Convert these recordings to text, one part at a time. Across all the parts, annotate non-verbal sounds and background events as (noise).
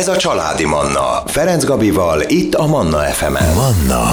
Ez a Családi Manna. Ferenc Gabival, itt a Manna FM-en. Manna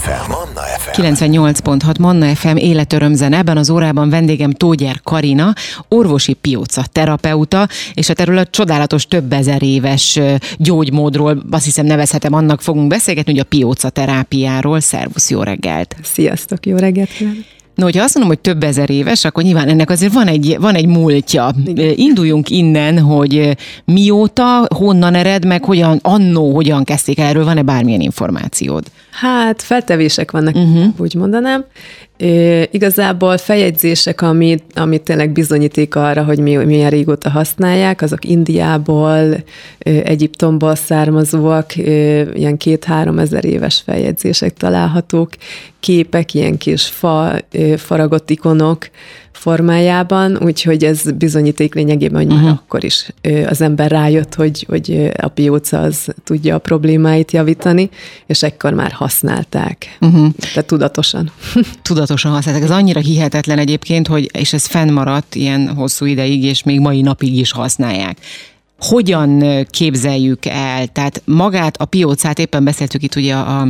FM. Manna FM. 98.6 Manna FM életörömzene. Ebben az órában vendégem Tógyer Karina, orvosi pióca terapeuta, és a terület csodálatos több ezer éves gyógymódról, azt hiszem nevezhetem annak fogunk beszélgetni, hogy a pióca terápiáról. Szervusz, jó reggelt! Sziasztok, jó reggelt kívánok! No, hogyha azt mondom, hogy több ezer éves, akkor nyilván ennek azért van egy, van egy múltja. Induljunk innen, hogy mióta, honnan ered, meg hogyan, annó hogyan kezdték el, erről van-e bármilyen információd? Hát feltevések vannak, uh-huh. úgy mondanám. É, igazából feljegyzések, amit, amit tényleg bizonyíték arra, hogy mi, milyen régóta használják, azok Indiából, Egyiptomból származóak, ilyen két-három ezer éves feljegyzések találhatók, képek, ilyen kis fa, faragott ikonok, formájában, úgyhogy ez bizonyíték lényegében, hogy uh-huh. már akkor is az ember rájött, hogy, hogy a pióca az tudja a problémáit javítani, és ekkor már használták. Uh-huh. Tehát tudatosan. (laughs) Tudatosan használták. Ez annyira hihetetlen egyébként, hogy és ez fennmaradt ilyen hosszú ideig, és még mai napig is használják hogyan képzeljük el, tehát magát a piócát, éppen beszéltük itt ugye a,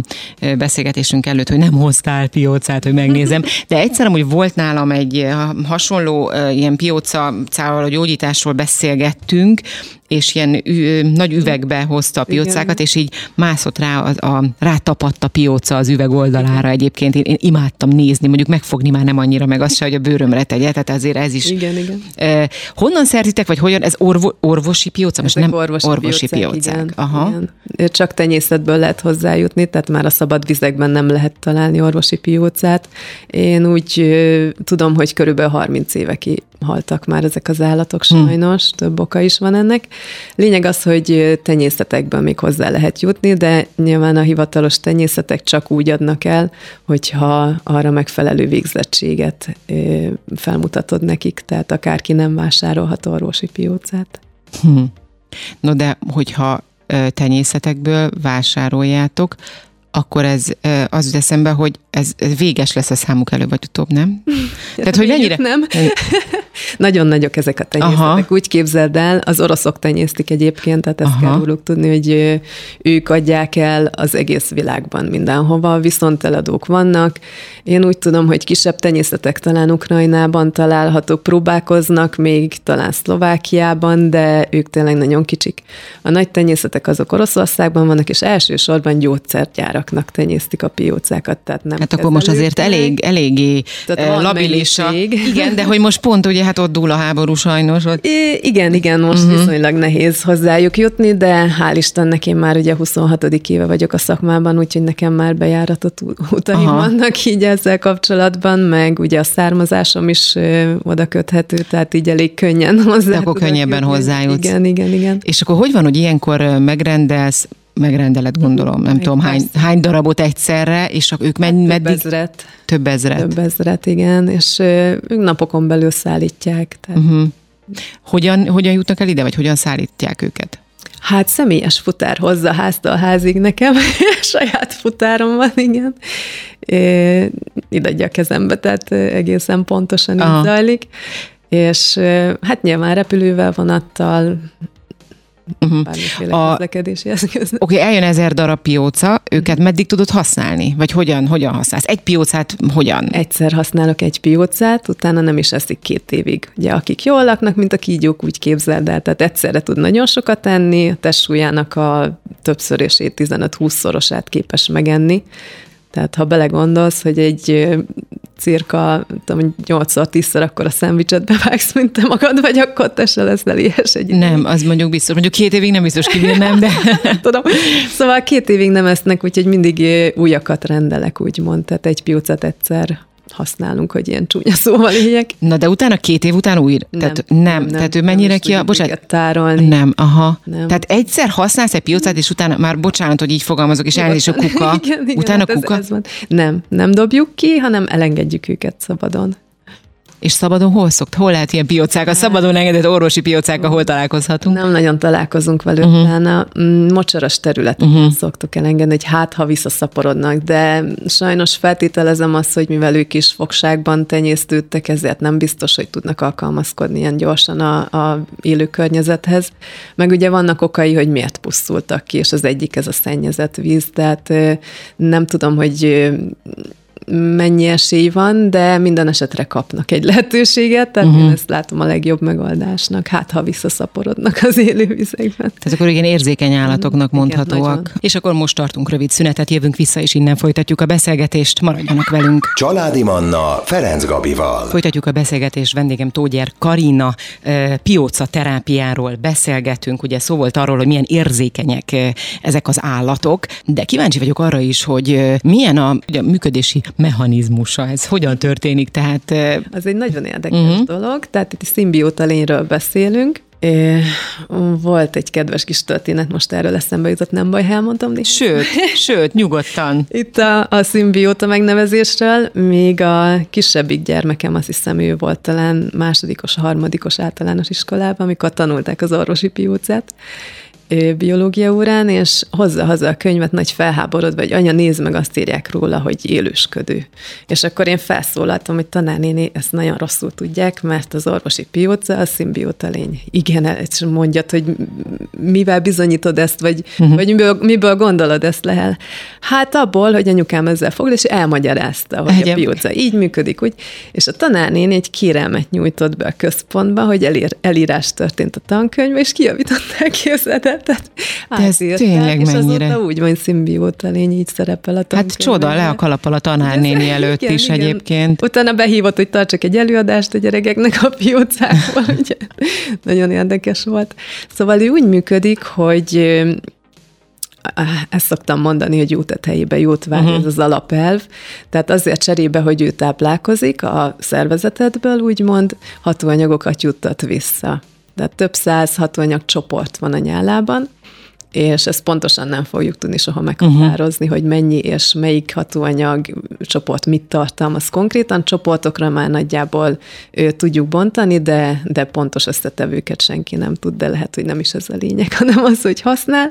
beszélgetésünk előtt, hogy nem hoztál piócát, hogy megnézem, de egyszer hogy volt nálam egy hasonló ilyen pióca a gyógyításról beszélgettünk, és ilyen ü, nagy üvegbe hozta a piócákat, és így mászott rá, a, a, rátapadt a pióca az üveg oldalára Igen. egyébként. Én, én imádtam nézni, mondjuk megfogni már nem annyira, meg azt se, hogy a bőrömre tegye, tehát azért ez is. Igen, igen. Eh, honnan szerzitek, vagy hogyan, ez orvo, orvosi pióca? Most nem orvosi, orvosi piócák. piócák. Igen, Aha. Igen. Csak tenyészetből lehet hozzájutni, tehát már a szabad vizekben nem lehet találni orvosi piócát. Én úgy tudom, hogy körülbelül 30 éve ki haltak már ezek az állatok sajnos, hmm. több oka is van ennek. Lényeg az, hogy tenyészetekben még hozzá lehet jutni, de nyilván a hivatalos tenyészetek csak úgy adnak el, hogyha arra megfelelő végzettséget felmutatod nekik, tehát akárki nem vásárolhat orvosi piócát. Hmm. No de, hogyha tenyészetekből vásároljátok, akkor ez az jut eszembe, hogy ez, ez véges lesz a számuk előbb vagy utóbb, nem? (laughs) Tehát, hogy mennyire? Nem. (laughs) Nagyon nagyok ezek a tenyészetek. Aha. Úgy képzeld el, az oroszok tenyésztik egyébként, tehát ezt Aha. kell róluk tudni, hogy ők adják el az egész világban mindenhova, viszont eladók vannak. Én úgy tudom, hogy kisebb tenyészetek talán Ukrajnában találhatók, próbálkoznak, még talán Szlovákiában, de ők tényleg nagyon kicsik. A nagy tenyészetek azok Oroszországban vannak, és elsősorban gyógyszergyáraknak tenyésztik a piócákat, tehát nem Hát akkor most azért elég, eléggé labilis a... (laughs) Igen, de hogy most pont ugye hát ott dúl a háború sajnos. Ott... I- igen, igen, most uh-huh. viszonylag nehéz hozzájuk jutni, de hál' Istennek én már ugye 26. éve vagyok a szakmában, úgyhogy nekem már bejáratott utaim Aha. vannak így ezzel kapcsolatban, meg ugye a származásom is oda köthető, tehát így elég könnyen hozzá. De akkor könnyebben hozzájutsz. Igen, igen, igen. És akkor hogy van, hogy ilyenkor megrendelsz megrendelet, gondolom, nem Egy tudom hány, hány darabot egyszerre, és ők hát meddig? Több ezret. Több ezret. Több ezret, igen, és ők napokon belül szállítják. Tehát. Uh-huh. Hogyan, hogyan jutnak el ide, vagy hogyan szállítják őket? Hát személyes futár hozza háztól házig nekem, (laughs) saját futárom van, igen. É, ide adja a kezembe, tehát egészen pontosan Aha. így zajlik. És hát nyilván repülővel, vonattal, uh-huh. bármiféle a, közlekedési eszköz. Oké, okay, eljön ezer darab pióca, őket uh-huh. meddig tudod használni? Vagy hogyan, hogyan használsz? Egy piócát hogyan? Egyszer használok egy piócát, utána nem is eszik két évig. Ugye akik jól laknak, mint a kígyók, úgy képzeld el, tehát egyszerre tud nagyon sokat tenni, a testsúlyának a többszörését, 15-20-szorosát képes megenni. Tehát ha belegondolsz, hogy egy cirka tudom, 8-10-szer akkor a szendvicset bevágsz, mint te magad vagy, akkor te se leszel ilyes egy Nem, az mondjuk biztos. Mondjuk két évig nem biztos kibírnám, de... tudom. Szóval két évig nem esznek, úgyhogy mindig újakat rendelek, úgymond. Tehát egy piócát egyszer használunk, hogy ilyen csúnya (laughs) szóval éljek. Na de utána két év után újra? Nem, tehát nem, nem, tehát ő mennyire ki a... Bocsánat. Tárolni. Nem, aha. Nem. Tehát egyszer használsz egy piócát, és utána már bocsánat, hogy így fogalmazok, és elnézést a kuka. (laughs) igen, igen, utána hát kuka. Ez, ez van. Nem, nem dobjuk ki, hanem elengedjük őket szabadon. És szabadon hol szokt? Hol lehet ilyen piócák? A szabadon engedett orvosi piócák, ahol találkozhatunk? Nem nagyon találkozunk velük, uh-huh. a mm, mocsaras területen uh-huh. szoktuk elengedni, hogy hát, ha visszaszaporodnak, de sajnos feltételezem azt, hogy mivel ők is fogságban tenyésztődtek, ezért nem biztos, hogy tudnak alkalmazkodni ilyen gyorsan a, a élő környezethez. Meg ugye vannak okai, hogy miért pusztultak ki, és az egyik ez a szennyezett víz, tehát nem tudom, hogy mennyi esély van, de minden esetre kapnak egy lehetőséget, tehát uh-huh. én ezt látom a legjobb megoldásnak, hát ha visszaszaporodnak az élővizekben. Tehát akkor igen érzékeny állatoknak igen, mondhatóak. És akkor most tartunk rövid szünetet, jövünk vissza, és innen folytatjuk a beszélgetést, maradjanak velünk. Családi Manna Ferenc Gabival. Folytatjuk a beszélgetést, vendégem Tógyár Karina, pióca terápiáról beszélgetünk, ugye szó volt arról, hogy milyen érzékenyek ezek az állatok, de kíváncsi vagyok arra is, hogy milyen a, a működési mechanizmusa, ez hogyan történik? Tehát, az egy nagyon érdekes uh-huh. dolog, tehát itt szimbióta lényről beszélünk, É, volt egy kedves kis történet, most erről eszembe jutott, nem baj, elmondtam néha. Sőt, sőt, nyugodtan. (laughs) Itt a, a szimbióta megnevezésről, még a kisebbik gyermekem, azt hiszem ő volt talán másodikos, harmadikos általános iskolában, amikor tanulták az orvosi piócát, biológia órán, és hozza haza a könyvet nagy felháborodva, hogy anya, nézd meg, azt írják róla, hogy élősködő. És akkor én felszólaltam, hogy tanárnéni ezt nagyon rosszul tudják, mert az orvosi pióca a szimbióta lény. Igen, és mondjad, hogy mivel bizonyítod ezt, vagy, uh-huh. vagy miből, miből gondolod ezt le? Hát abból, hogy anyukám ezzel fog, és elmagyarázta, hogy Egyem. a pióca így működik, úgy. És a tanárnéni egy kérelmet nyújtott be a központba, hogy elér, elírás történt a tankönyvbe, és kijavították ki tehát ez tényleg és mennyire. És úgy van, szimbióta lény, így szerepel a tankönyv. Hát csoda, le a kalappal a tanárnéni előtt igen, is igen. egyébként. Utána behívott, hogy tartsak egy előadást a gyerekeknek a piócákból, (laughs) ugye. Nagyon érdekes volt. Szóval ő úgy működik, hogy ezt szoktam mondani, hogy jó tetejébe jót vár, uh-huh. ez az alapelv. Tehát azért cserébe, hogy ő táplálkozik a szervezetedből, úgymond hatóanyagokat juttat vissza de több száz hatóanyag csoport van a nyálában, és ezt pontosan nem fogjuk tudni soha meghatározni, uh-huh. hogy mennyi és melyik hatóanyag csoport mit tartalmaz konkrétan. Csoportokra már nagyjából ő, tudjuk bontani, de, de pontos összetevőket senki nem tud, de lehet, hogy nem is ez a lényeg, (laughs) hanem az, hogy használ.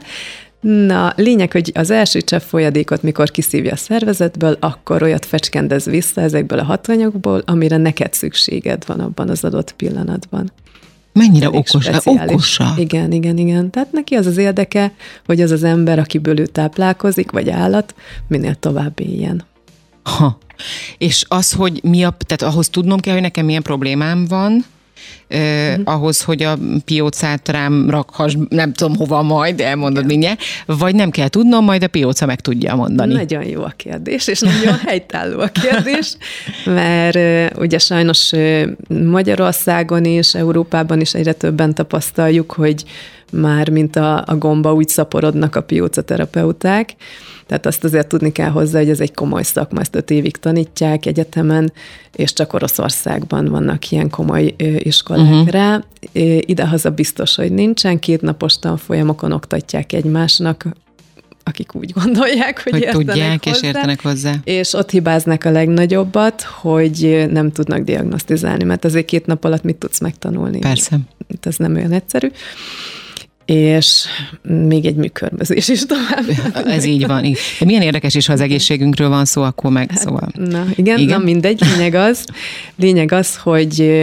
Na, lényeg, hogy az első csepp folyadékot, mikor kiszívja a szervezetből, akkor olyat fecskendez vissza ezekből a hatóanyagból, amire neked szükséged van abban az adott pillanatban. Mennyire okos, okosa. Igen, igen, igen. Tehát neki az az érdeke, hogy az az ember, akiből ő táplálkozik, vagy állat, minél tovább éljen. Ha. És az, hogy mi a, tehát ahhoz tudnom kell, hogy nekem milyen problémám van, uh-huh. ahhoz, hogy a piócát rám rakhass, nem tudom hova majd, elmondod mindjárt, vagy nem kell tudnom, majd a pióca meg tudja mondani. Nagyon jó a kérdés, és nagyon (laughs) helytálló a kérdés, mert ugye sajnos Magyarországon és Európában is egyre többen tapasztaljuk, hogy már mint a, a gomba úgy szaporodnak a piócaterapeuták, tehát azt azért tudni kell hozzá, hogy ez egy komoly szakma, ezt öt évig tanítják egyetemen, és csak Oroszországban vannak ilyen komoly iskolák uh-huh. rá. Idehaza biztos, hogy nincsen, két napos tanfolyamokon oktatják egymásnak, akik úgy gondolják, hogy, hogy értenek tudják hozzá, és értenek hozzá. És ott hibáznak a legnagyobbat, hogy nem tudnak diagnosztizálni, mert azért két nap alatt mit tudsz megtanulni? Persze. Ez nem olyan egyszerű és még egy műkörbözés is tovább. (laughs) Ez így van. Így. De milyen érdekes is, ha az egészségünkről van szó, akkor meg hát, szóval. Na, igen, igen, na mindegy, lényeg az, lényeg az, hogy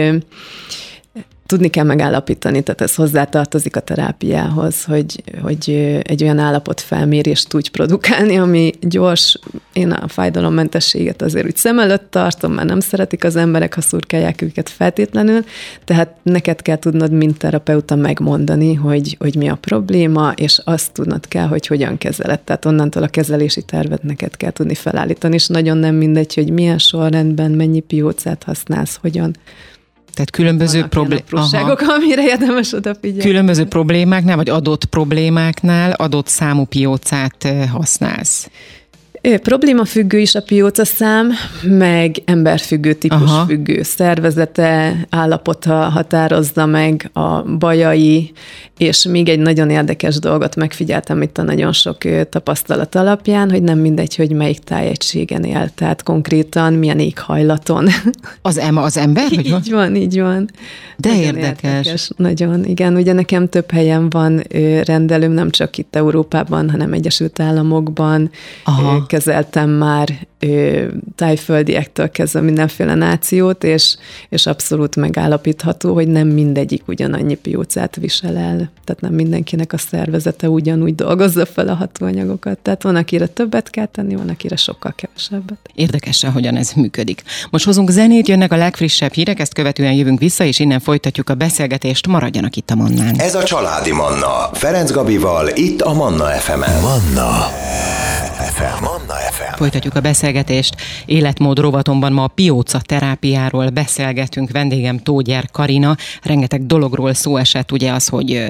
tudni kell megállapítani, tehát ez hozzátartozik a terápiához, hogy, hogy egy olyan állapot felmérést tudj produkálni, ami gyors, én a fájdalommentességet azért úgy szem előtt tartom, mert nem szeretik az emberek, ha szurkálják őket feltétlenül, tehát neked kell tudnod, mint terapeuta megmondani, hogy, hogy mi a probléma, és azt tudnod kell, hogy hogyan kezeled. Tehát onnantól a kezelési tervet neked kell tudni felállítani, és nagyon nem mindegy, hogy milyen sorrendben, mennyi piócát használsz, hogyan. Tehát különböző problémák. amire érdemes odafigyelni. Különböző problémáknál, vagy adott problémáknál adott számú piócát használsz. Probléma függő is a pióca szám, meg emberfüggő, típus Aha. függő szervezete, állapota határozza meg a bajai, és még egy nagyon érdekes dolgot megfigyeltem itt a nagyon sok tapasztalat alapján, hogy nem mindegy, hogy melyik tájegységen él, tehát konkrétan milyen éghajlaton. (laughs) Az ema az ember? Van? Így van, így van. De nagyon érdekes. érdekes. Nagyon, igen. Ugye nekem több helyen van rendelőm, nem csak itt Európában, hanem Egyesült Államokban, Aha kezeltem már tájföldiektől kezdve mindenféle nációt, és, és abszolút megállapítható, hogy nem mindegyik ugyanannyi piócát visel el. Tehát nem mindenkinek a szervezete ugyanúgy dolgozza fel a hatóanyagokat. Tehát van, akire többet kell tenni, van, akire sokkal kevesebbet. Érdekesen, hogyan ez működik. Most hozunk zenét, jönnek a legfrissebb hírek, ezt követően jövünk vissza, és innen folytatjuk a beszélgetést. Maradjanak itt a Mannán. Ez a Családi Manna. Ferenc Gabival, itt a Manna FM-en. Manna FM. Manna FM. Folytatjuk a beszélgetést. Életmód rovatomban ma a pióca terápiáról beszélgetünk. Vendégem Tógyer Karina. Rengeteg dologról szó esett, ugye az, hogy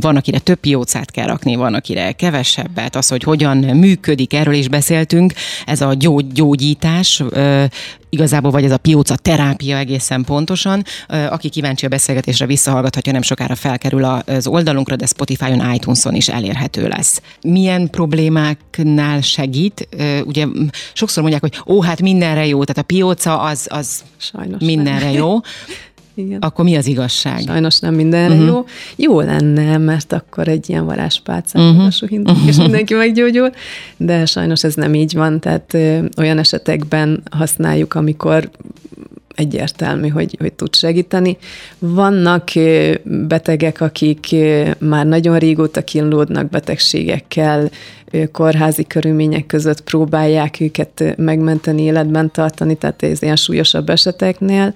van, akire több piócát kell rakni, van, akire kevesebbet, az, hogy hogyan működik, erről is beszéltünk. Ez a gyógy, gyógyítás, igazából vagy ez a pióca terápia egészen pontosan. Aki kíváncsi a beszélgetésre visszahallgathatja, nem sokára felkerül az oldalunkra, de Spotify-on, iTunes-on is elérhető lesz. Milyen problémáknál segít? Ugye sokszor mondják, hogy ó, hát mindenre jó, tehát a pióca az, az Sajnos mindenre nem. jó. (laughs) Igen. Akkor mi az igazság? Sajnos nem mindenre uh-huh. jó. Jó lenne, mert akkor egy ilyen varázspálcát uh-huh. suhintunk, uh-huh. és mindenki meggyógyul, de sajnos ez nem így van, tehát ö, olyan esetekben használjuk, amikor egyértelmű, hogy, hogy tud segíteni. Vannak betegek, akik már nagyon régóta kínlódnak betegségekkel, kórházi körülmények között próbálják őket megmenteni, életben tartani, tehát ez ilyen súlyosabb eseteknél,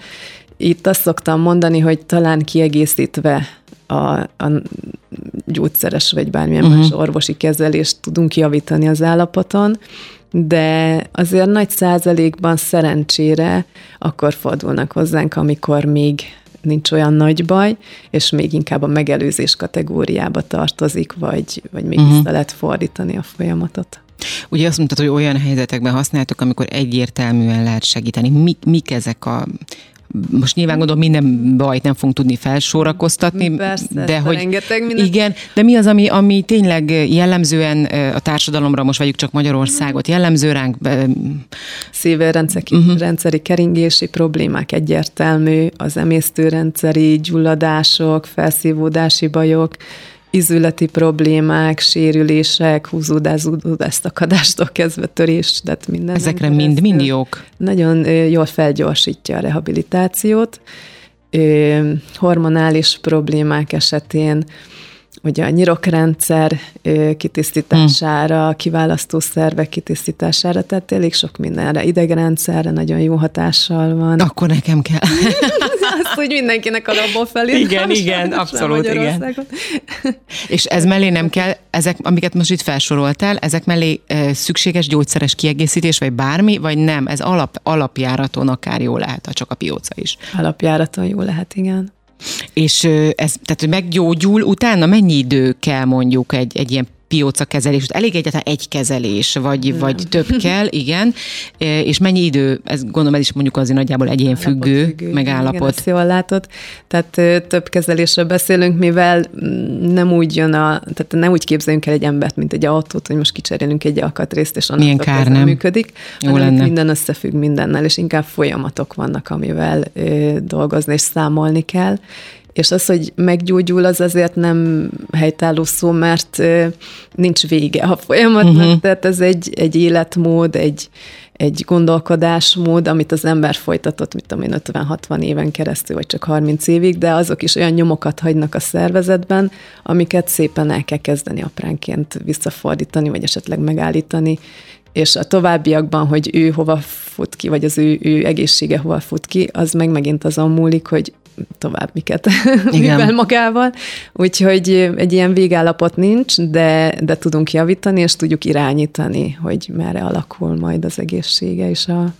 itt azt szoktam mondani, hogy talán kiegészítve a, a gyógyszeres vagy bármilyen uh-huh. más orvosi kezelést tudunk javítani az állapoton, de azért nagy százalékban szerencsére akkor fordulnak hozzánk, amikor még nincs olyan nagy baj, és még inkább a megelőzés kategóriába tartozik, vagy, vagy még uh-huh. vissza lehet fordítani a folyamatot. Ugye azt mondtad, hogy olyan helyzetekben használtok, amikor egyértelműen lehet segíteni. Mik, mik ezek a most nyilván gondolom minden bajt nem fogunk tudni felsorakoztatni, Persze, de hogy rengeteg minden. Igen, de mi az, ami, ami tényleg jellemzően a társadalomra, most vegyük csak Magyarországot, jellemző ránk? Szívérrendszeri uh-huh. rendszeri keringési problémák egyértelmű, az emésztőrendszeri gyulladások, felszívódási bajok, izületi problémák, sérülések, húzódás, szakadástól kezdve törés, tehát minden. Ezekre mind-mind jók? Nagyon jól felgyorsítja a rehabilitációt. Hormonális problémák esetén ugye a nyirokrendszer kitisztítására, kiválasztó szervek kitisztítására, tehát elég sok mindenre, idegrendszerre nagyon jó hatással van. Akkor nekem kell. (laughs) Azt, hogy mindenkinek alapból felé. Igen, igen, abszolút, igen. És ez mellé nem kell, ezek, amiket most itt felsoroltál, ezek mellé e, szükséges gyógyszeres kiegészítés, vagy bármi, vagy nem? Ez alap, alapjáraton akár jó lehet, ha csak a pióca is. Alapjáraton jó lehet, igen. És ez, tehát, hogy meggyógyul, utána mennyi idő kell mondjuk egy, egy ilyen pióca kezelés, elég egyáltalán egy kezelés, vagy, vagy több (laughs) kell, igen, és mennyi idő, ez gondolom ez is mondjuk azért nagyjából egyén függő, függő megállapot. Igen, ezt jól látod. Tehát több kezelésről beszélünk, mivel nem úgy jön a, tehát nem úgy képzeljünk el egy embert, mint egy autót, hogy most kicserélünk egy alkatrészt, és annak kár nem működik, Jó lenne. minden összefügg mindennel, és inkább folyamatok vannak, amivel dolgozni és számolni kell, és az, hogy meggyógyul, az azért nem helytálló szó, mert nincs vége a folyamatnak, uh-huh. tehát ez egy, egy életmód, egy, egy gondolkodásmód, amit az ember folytatott, mit tudom én, 50-60 éven keresztül, vagy csak 30 évig, de azok is olyan nyomokat hagynak a szervezetben, amiket szépen el kell kezdeni apránként visszafordítani, vagy esetleg megállítani, és a továbbiakban, hogy ő hova fut ki, vagy az ő, ő egészsége hova fut ki, az meg megint azon múlik, hogy tovább miket (laughs) művel magával. Úgyhogy egy ilyen végállapot nincs, de, de tudunk javítani, és tudjuk irányítani, hogy merre alakul majd az egészsége és a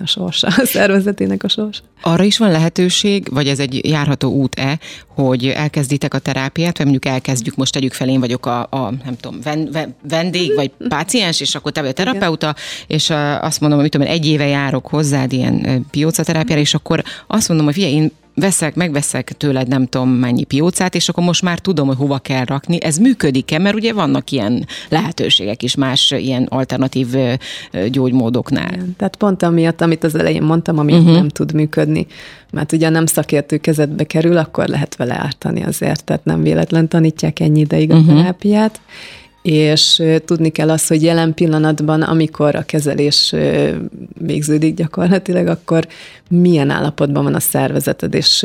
a sorsa, a szervezetének a sorsa. Arra is van lehetőség, vagy ez egy járható út-e, hogy elkezditek a terápiát, vagy mondjuk elkezdjük, most tegyük fel, én vagyok a, a nem tudom, ven, ven, vendég, vagy (laughs) páciens, és akkor te vagy a terapeuta, és azt mondom, hogy mit tudom, egy éve járok hozzád ilyen piócaterápiára, és akkor azt mondom, hogy figyelj, én veszek, megveszek tőled nem tudom mennyi piócát, és akkor most már tudom, hogy hova kell rakni. Ez működik-e? Mert ugye vannak ilyen lehetőségek is más ilyen alternatív gyógymódoknál. Igen, tehát pont amiatt, amit az elején mondtam, ami uh-huh. nem tud működni, mert ugye nem szakértő kezedbe kerül, akkor lehet vele ártani azért, tehát nem véletlen tanítják ennyi ideig a uh-huh. És tudni kell azt, hogy jelen pillanatban, amikor a kezelés végződik gyakorlatilag, akkor milyen állapotban van a szervezeted, és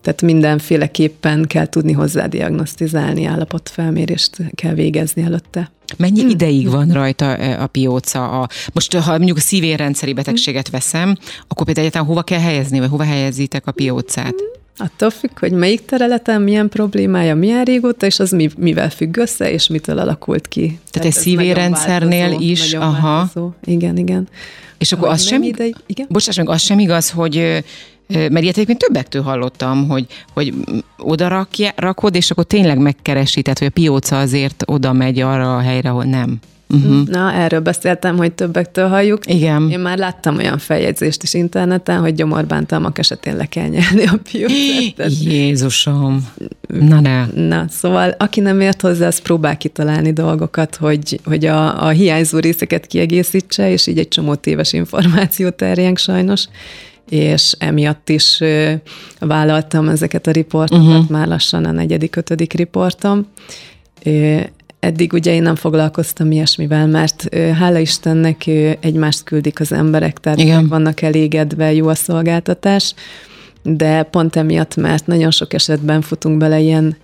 tehát mindenféleképpen kell tudni hozzá diagnosztizálni, állapotfelmérést kell végezni előtte. Mennyi hmm. ideig van rajta a pióca? A, most, ha mondjuk a szívérrendszeri betegséget veszem, akkor például egyáltalán hova kell helyezni, vagy hova helyezitek a piócát? Attól függ, hogy melyik területen milyen problémája, milyen régóta, és az mi, mivel függ össze, és mitől alakult ki. Tehát, Tehát egy szívérendszernél változó, is, aha. Változó. Igen, igen. És akkor az sem, ideig, igen? Bocsáss meg, az sem igaz, hogy mert ilyet egyébként többektől hallottam, hogy, hogy oda rakja, rakod, és akkor tényleg megkeresi, tehát hogy a pióca azért oda megy arra a helyre, ahol nem. Uh-huh. Na, erről beszéltem, hogy többektől halljuk. Igen. Én már láttam olyan feljegyzést is interneten, hogy gyomorbántalmak esetén le kell nyelni a piócát. Jézusom! Na ne. Na, szóval aki nem ért hozzá, az próbál kitalálni dolgokat, hogy, hogy a, a hiányzó részeket kiegészítse, és így egy csomó téves információ terjenk sajnos és emiatt is vállaltam ezeket a riportokat, uh-huh. már lassan a negyedik, ötödik riportom. Eddig ugye én nem foglalkoztam ilyesmivel, mert hála Istennek egymást küldik az emberek, tehát Igen. vannak elégedve, jó a szolgáltatás, de pont emiatt, mert nagyon sok esetben futunk bele ilyen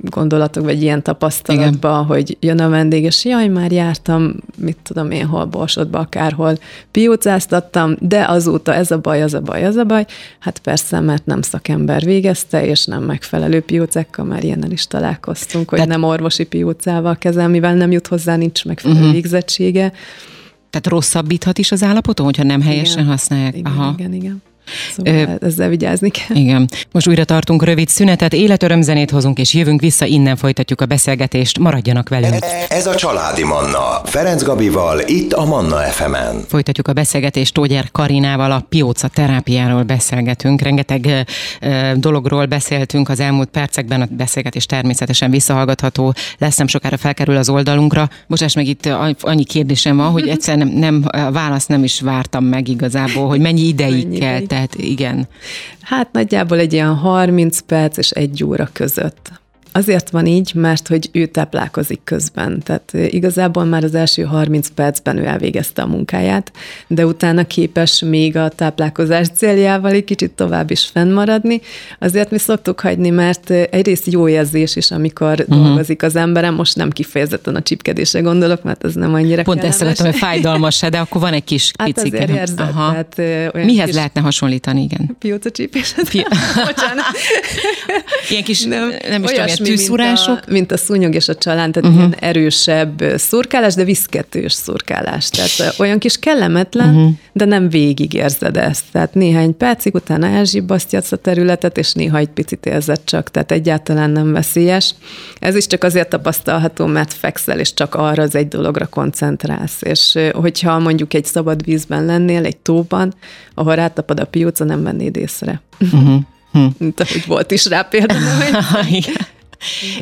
gondolatok, vagy ilyen tapasztalatba, Igen. hogy jön a vendég, és jaj, már jártam, mit tudom én, hol borsodba, akárhol piócáztattam, de azóta ez a baj, az a baj, az a baj. Hát persze, mert nem szakember végezte, és nem megfelelő piócákkal, már ilyennel is találkoztunk, hogy Tehát... nem orvosi piócával kezel, mivel nem jut hozzá, nincs megfelelő uh-huh. végzettsége. Tehát rosszabbíthat is az állapoton, hogyha nem helyesen igen. használják? Igen, Aha. igen, igen. Szóval Ö, ezzel vigyázni kell. Igen. Most újra tartunk rövid szünetet, életörömzenét hozunk, és jövünk vissza, innen folytatjuk a beszélgetést. Maradjanak velünk. Ez a Családi Manna. Ferenc Gabival, itt a Manna FM-en. Folytatjuk a beszélgetést Tógyer Karinával, a pióca terápiáról beszélgetünk. Rengeteg ö, dologról beszéltünk az elmúlt percekben, a beszélgetés természetesen visszahallgatható, lesz nem sokára felkerül az oldalunkra. Bocsáss meg, itt annyi kérdésem van, hogy (laughs) egyszer nem, nem a választ nem is vártam meg igazából, hogy mennyi ideig mennyi kell tehát igen. Hát nagyjából egy ilyen 30 perc és egy óra között. Azért van így, mert hogy ő táplálkozik közben. Tehát igazából már az első 30 percben ő elvégezte a munkáját, de utána képes még a táplálkozás céljával egy kicsit tovább is fennmaradni. Azért mi szoktuk hagyni, mert egyrészt jó érzés is, amikor uh-huh. dolgozik az emberem, most nem kifejezetten a csipkedésre gondolok, mert ez nem annyira Pont ezt szeretem, hogy fájdalmas de akkor van egy kis hát picike. Hát érzed, Aha. Tehát, Mihez kis... lehetne hasonlítani, igen? Pióca csípéshez. Pi... (laughs) Bocsánat. Ilyen kis, nem, nem is tudom, tűszúrások. Mint a, mint a szúnyog és a csalán, tehát uh-huh. ilyen erősebb szurkálás, de viszketős szurkálás. Tehát olyan kis kellemetlen, uh-huh. de nem végig érzed ezt. Tehát néhány percig utána elzsibbasztja a területet, és néha egy picit érzed csak, tehát egyáltalán nem veszélyes. Ez is csak azért tapasztalható, mert fekszel, és csak arra az egy dologra koncentrálsz. És hogyha mondjuk egy szabad vízben lennél, egy tóban, ahol rátapad a pióca, nem vennéd észre. Uh-huh. Hm. Mint ahogy volt is rá például. (laughs)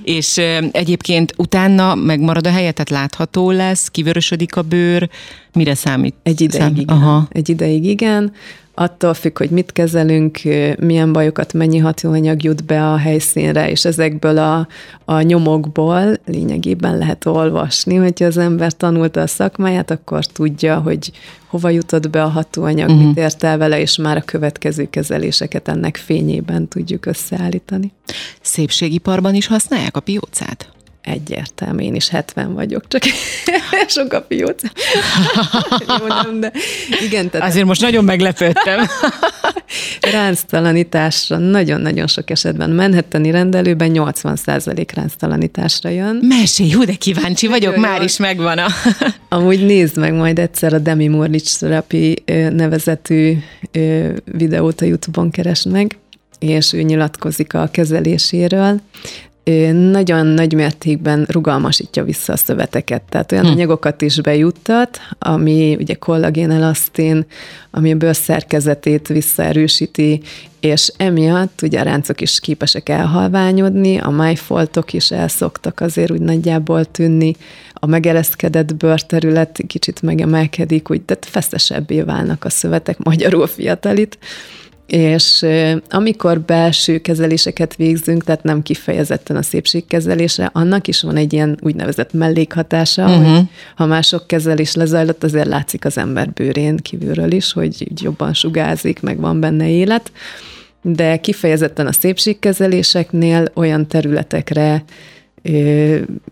És egyébként utána megmarad a helye, tehát látható lesz, kivörösödik a bőr, mire számít? Egy ideig Szám... igen. Aha. Egy ideig igen attól függ, hogy mit kezelünk, milyen bajokat, mennyi hatóanyag jut be a helyszínre, és ezekből a, a nyomokból lényegében lehet olvasni, hogyha az ember tanulta a szakmáját, akkor tudja, hogy hova jutott be a hatóanyag, uh-huh. mit ért el vele, és már a következő kezeléseket ennek fényében tudjuk összeállítani. Szépségiparban is használják a piócát? Egyértelmű, én is 70 vagyok, csak (laughs) sok a pióc. (laughs) Jó, nem, de igen. Tehát Azért most nagyon meglepődtem. (laughs) ránctalanításra nagyon-nagyon sok esetben Manhattani rendelőben 80% ránctalanításra jön. Mesélj, jó, de kíváncsi vagyok, Jaj, már is megvan a... Amúgy nézd meg majd egyszer a Demi Morlich Therapy nevezetű videót a Youtube-on keresd meg, és ő nyilatkozik a kezeléséről, nagyon nagy mértékben rugalmasítja vissza a szöveteket, tehát olyan hm. anyagokat is bejuttat, ami ugye kollagén, elasztin, ami a bőr szerkezetét visszaerősíti, és emiatt ugye a ráncok is képesek elhalványodni, a májfoltok is elszoktak azért úgy nagyjából tűnni, a megereszkedett bőrterület kicsit megemelkedik, úgy, tehát fesztesebbé válnak a szövetek, magyarul fiatalit, és amikor belső kezeléseket végzünk, tehát nem kifejezetten a szépségkezelésre, annak is van egy ilyen úgynevezett mellékhatása, uh-huh. hogy ha mások kezelés lezajlott, azért látszik az ember bőrén kívülről is, hogy jobban sugázik, meg van benne élet, de kifejezetten a szépségkezeléseknél olyan területekre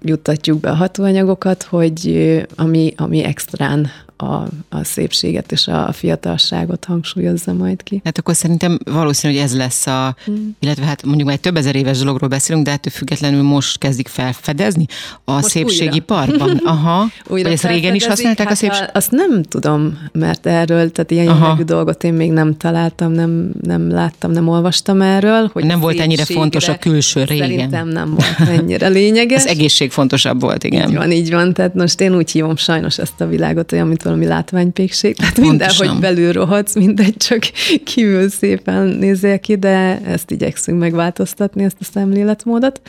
juttatjuk be a hatóanyagokat, hogy ami, ami extrán a, a szépséget és a fiatalságot hangsúlyozza majd ki. Hát akkor szerintem valószínű, hogy ez lesz a, hmm. illetve hát mondjuk már egy több ezer éves dologról beszélünk, de ettől függetlenül most kezdik felfedezni a most szépségiparban. (laughs) Aha. újra Vagy ezt régen is használták hát a szépség? Azt nem tudom, mert erről, tehát ilyen jellegű dolgot én még nem találtam, nem, nem láttam, nem olvastam erről. Hogy nem volt ennyire fontos a külső régen. Szerintem nem volt ennyire (laughs) lényeges. Az egészség fontosabb volt, igen. Így van, így van. Tehát most én úgy hívom sajnos ezt a világot, olyan, mint valami látványpékség, tehát mindenhogy belül rohadsz, mindegy, csak kívül szépen nézzél ki, de ezt igyekszünk megváltoztatni, ezt a szemléletmódot.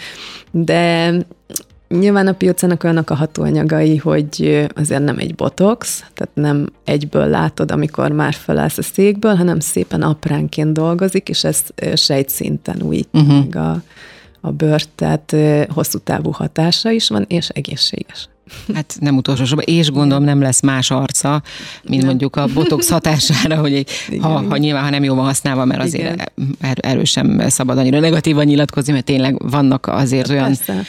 De Nyilván a piocának olyanok a hatóanyagai, hogy azért nem egy botox, tehát nem egyből látod, amikor már felállsz a székből, hanem szépen apránként dolgozik, és ez sejtszinten újítja uh-huh. meg a, a bőrt, tehát hosszú távú hatása is van, és egészséges. Hát nem utolsó sorban, és gondolom nem lesz más arca, mint mondjuk a botox hatására, hogy egy, ha, ha nyilván, ha nem jól van használva, mert azért er, erről sem szabad annyira negatívan nyilatkozni, mert tényleg vannak azért olyan persze,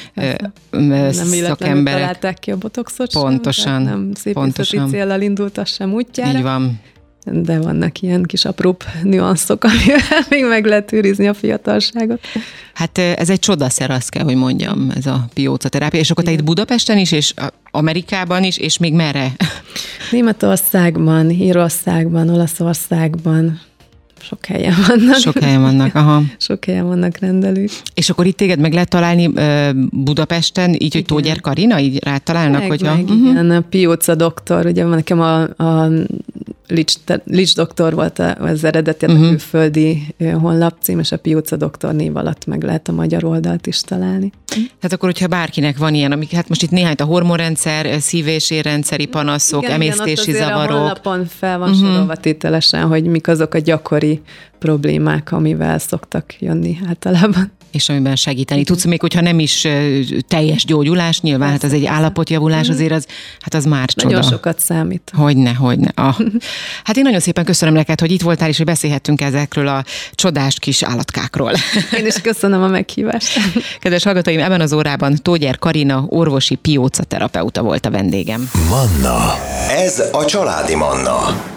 persze. nem szakemberek. találták ki a botoxot Pontosan. Sem, nem szépészeti célral indult az sem útjára. Így van de vannak ilyen kis apróbb nüanszok, (laughs) amivel még meg lehet őrizni a fiatalságot. Hát ez egy csodaszer, azt kell, hogy mondjam, ez a pióca terápia. És akkor te itt Budapesten is, és Amerikában is, és még merre? (laughs) Németországban, Írországban, Olaszországban, sok helyen vannak. Sok helyen vannak, aha. (laughs) Sok helyen vannak rendelők. És akkor itt téged meg lehet találni Budapesten, így, igen. hogy Tógyár Karina, így rátalálnak? Meg, hogyha... meg, uh-huh. igen, a Pióca doktor, ugye van nekem a, a Lics, Lics doktor volt az eredeti, uh-huh. külföldi honlapcím, és a Pióca doktor név alatt meg lehet a magyar oldalt is találni. Tehát akkor, hogyha bárkinek van ilyen, amik, hát most itt néhány a hormonrendszer, szív- és érrendszeri panaszok, igen, emésztési igen, zavarok. A honlapon fel van uh-huh. sorolva tételesen, hogy mik azok a gyakori problémák, amivel szoktak jönni általában és amiben segíteni tudsz, még hogyha nem is teljes gyógyulás, nyilván hát az egy állapotjavulás, mhm. azért az, hát az már csoda. Nagyon sokat számít. Hogyne, hogyne. Ah. (laughs) Hát én nagyon szépen köszönöm neked, hogy itt voltál, és hogy beszélhettünk ezekről a csodás kis állatkákról. (laughs) Én is köszönöm a meghívást. (laughs) Kedves hallgatóim, ebben az órában Tógyer Karina, orvosi pióca terapeuta volt a vendégem. Manna. Ez a családi Manna.